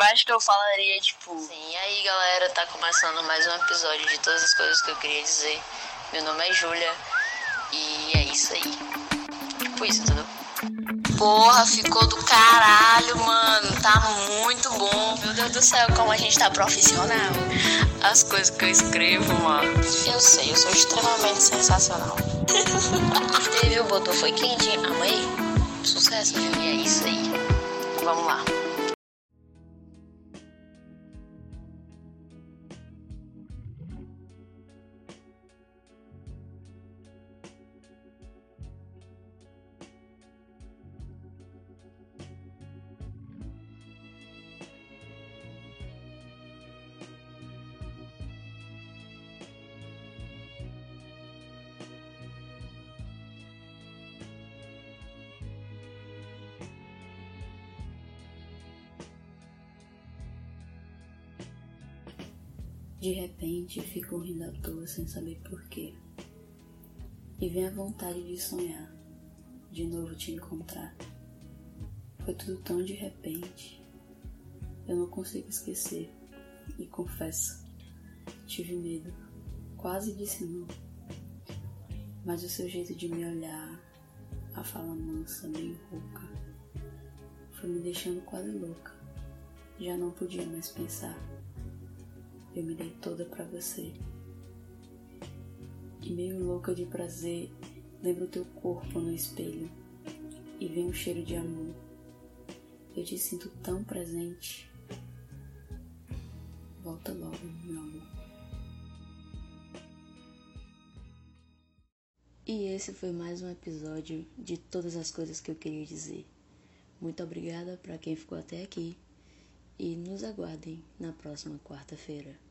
Acho que eu falaria, tipo. Sim, e aí galera, tá começando mais um episódio de todas as coisas que eu queria dizer. Meu nome é Júlia e é isso aí. Tipo isso, entendeu? Porra, ficou do caralho, mano. Tá muito bom. Meu Deus do céu, como a gente tá profissional. As coisas que eu escrevo, mano. Eu sei, eu sou extremamente sensacional. Teve o botou foi quente, amei. Sucesso, viu? E é isso aí. Vamos lá. De repente, fico rindo à toa sem saber porquê. E vem a vontade de sonhar, de novo te encontrar. Foi tudo tão de repente. Eu não consigo esquecer. E confesso, tive medo. Quase disse não. Mas o seu jeito de me olhar, a fala mansa, meio rouca, foi me deixando quase louca. Já não podia mais pensar. Eu me dei toda para você. E meio louca de prazer, lembro teu corpo no espelho e vem um cheiro de amor. Eu te sinto tão presente. Volta logo, meu amor. E esse foi mais um episódio de todas as coisas que eu queria dizer. Muito obrigada para quem ficou até aqui e nos aguardem na próxima quarta-feira.